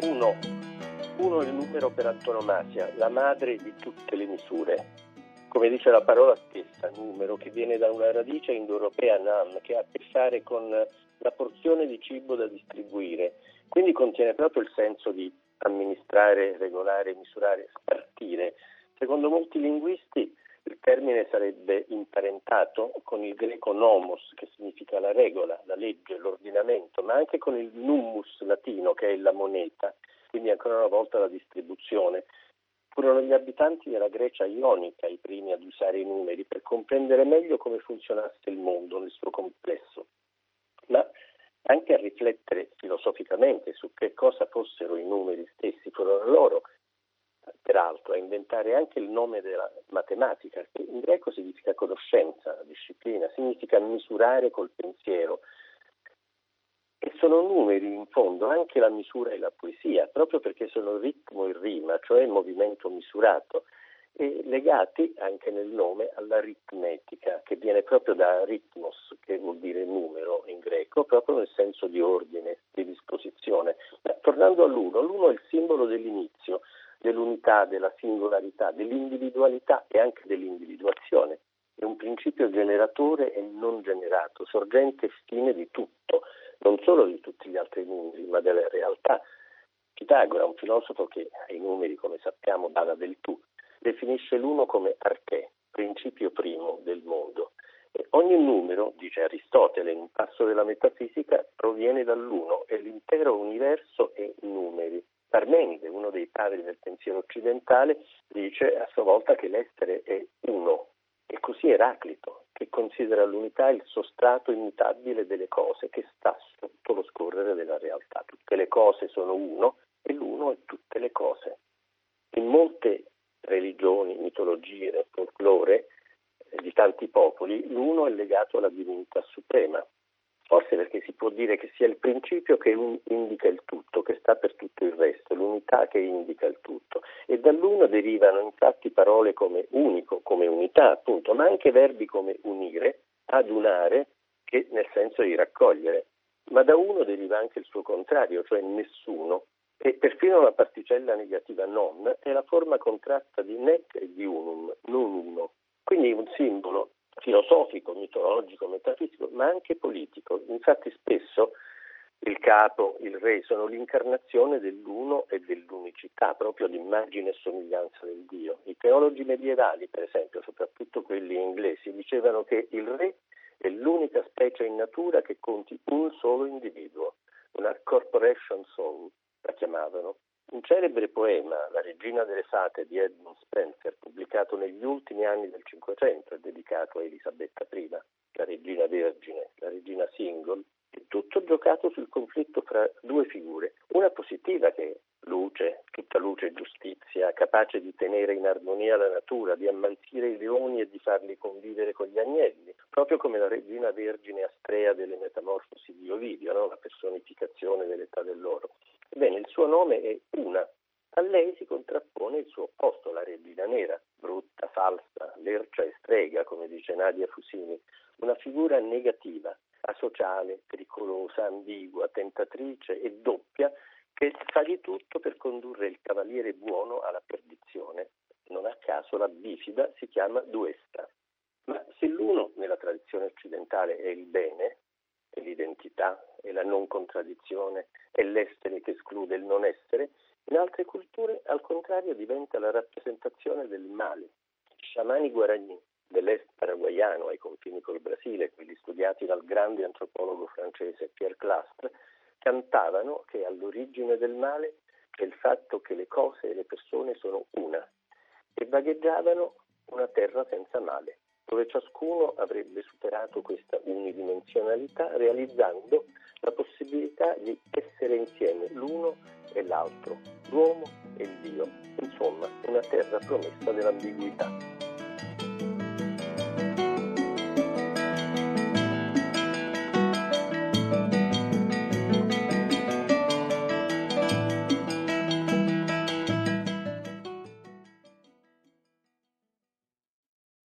sono il numero per antonomasia, la madre di tutte le misure. Come dice la parola stessa, numero, che viene da una radice indoeuropea nam, che ha a che fare con la porzione di cibo da distribuire. Quindi contiene proprio il senso di amministrare, regolare, misurare, spartire. Secondo molti linguisti il termine sarebbe imparentato con il greco nomos, che significa la regola, la legge, l'ordinamento, ma anche con il nummus latino, che è la moneta, quindi ancora una volta la distribuzione. Furono gli abitanti della Grecia ionica i primi ad usare i numeri per comprendere meglio come funzionasse il mondo nel suo complesso, ma anche a riflettere filosoficamente su che cosa fossero i numeri stessi, inventare anche il nome della matematica, che in greco significa conoscenza, disciplina, significa misurare col pensiero. E sono numeri in fondo anche la misura e la poesia, proprio perché sono ritmo e rima, cioè il movimento misurato, e legati anche nel nome all'aritmetica, che viene proprio da ritmos, che vuol dire numero in greco, proprio nel senso di ordine, di disposizione. Ma tornando all'uno, l'uno è il simbolo dell'inizio, dell'unità, della singolarità, dell'individualità e anche dell'individuazione. È un principio generatore e non generato, sorgente e fine di tutto, non solo di tutti gli altri numeri, ma della realtà. Pitagora, un filosofo che ai numeri, come sappiamo, dava del tu, definisce l'uno come arché, principio primo del mondo. E ogni numero, dice Aristotele in un passo della metafisica, proviene dall'uno e l'intero universo è numeri. Parmenide, uno dei padri del pensiero occidentale, dice a sua volta che l'essere è uno, e così Eraclito, che considera l'unità il sostrato immutabile delle cose che sta sotto lo scorrere della realtà. Tutte le cose sono uno e l'uno è tutte le cose. In molte religioni, mitologie, folklore eh, di tanti popoli, l'uno è legato alla divinità suprema, forse perché si può dire che sia il principio che indica il tutto, che sta per tutto il resto, l'unità che indica il tutto. E dall'uno derivano infatti parole come unico, come unità, appunto, ma anche verbi come unire, adunare, che nel senso di raccogliere. Ma da uno deriva anche il suo contrario, cioè nessuno, e perfino la particella negativa non è la forma contratta di nec e di unum, non uno. Quindi un simbolo filosofico, mitologico, metafisico, ma anche politico. Infatti spesso il capo, il re sono l'incarnazione dell'uno e dell'unicità, proprio l'immagine e somiglianza del Dio. I teologi medievali, per esempio, soprattutto quelli inglesi, dicevano che il re è l'unica specie in natura che conti un solo individuo, una corporation soul, la chiamavano. Un celebre poema, La regina delle fate di Edmund Spencer, pubblicato negli ultimi anni del Cinquecento e dedicato a Elisabetta I, la regina vergine, la regina single, è tutto giocato sul conflitto fra due figure, una positiva che è luce, tutta luce e giustizia, capace di tenere in armonia la natura, di ammantire i leoni e di farli convivere con gli agnelli, proprio come la regina vergine astrea delle metamorfosi di Ovidio, no? la personificazione dell'età dell'oro. Ebbene, il suo nome è Una. A lei si contrappone il suo opposto, la regina nera, brutta, falsa, lercia e strega, come dice Nadia Fusini, una figura negativa, asociale, pericolosa, ambigua, tentatrice e doppia che fa di tutto per condurre il cavaliere buono alla perdizione. Non a caso la bifida si chiama duesta. Ma se l'uno nella tradizione occidentale è il bene, è l'identità, è la non contraddizione, è l'essere che esclude il non essere, in altre culture al contrario diventa la rappresentazione del male. I sciamani guarani dell'est paraguayano ai confini col Brasile, quelli studiati dal grande antropologo francese Pierre Clastre, cantavano che all'origine del male è il fatto che le cose e le persone sono una e vagheggiavano una terra senza male, dove ciascuno avrebbe superato questa unidimensionalità realizzando la possibilità di essere insieme l'uno e l'altro, l'uomo e il Dio, insomma una terra promessa dell'ambiguità.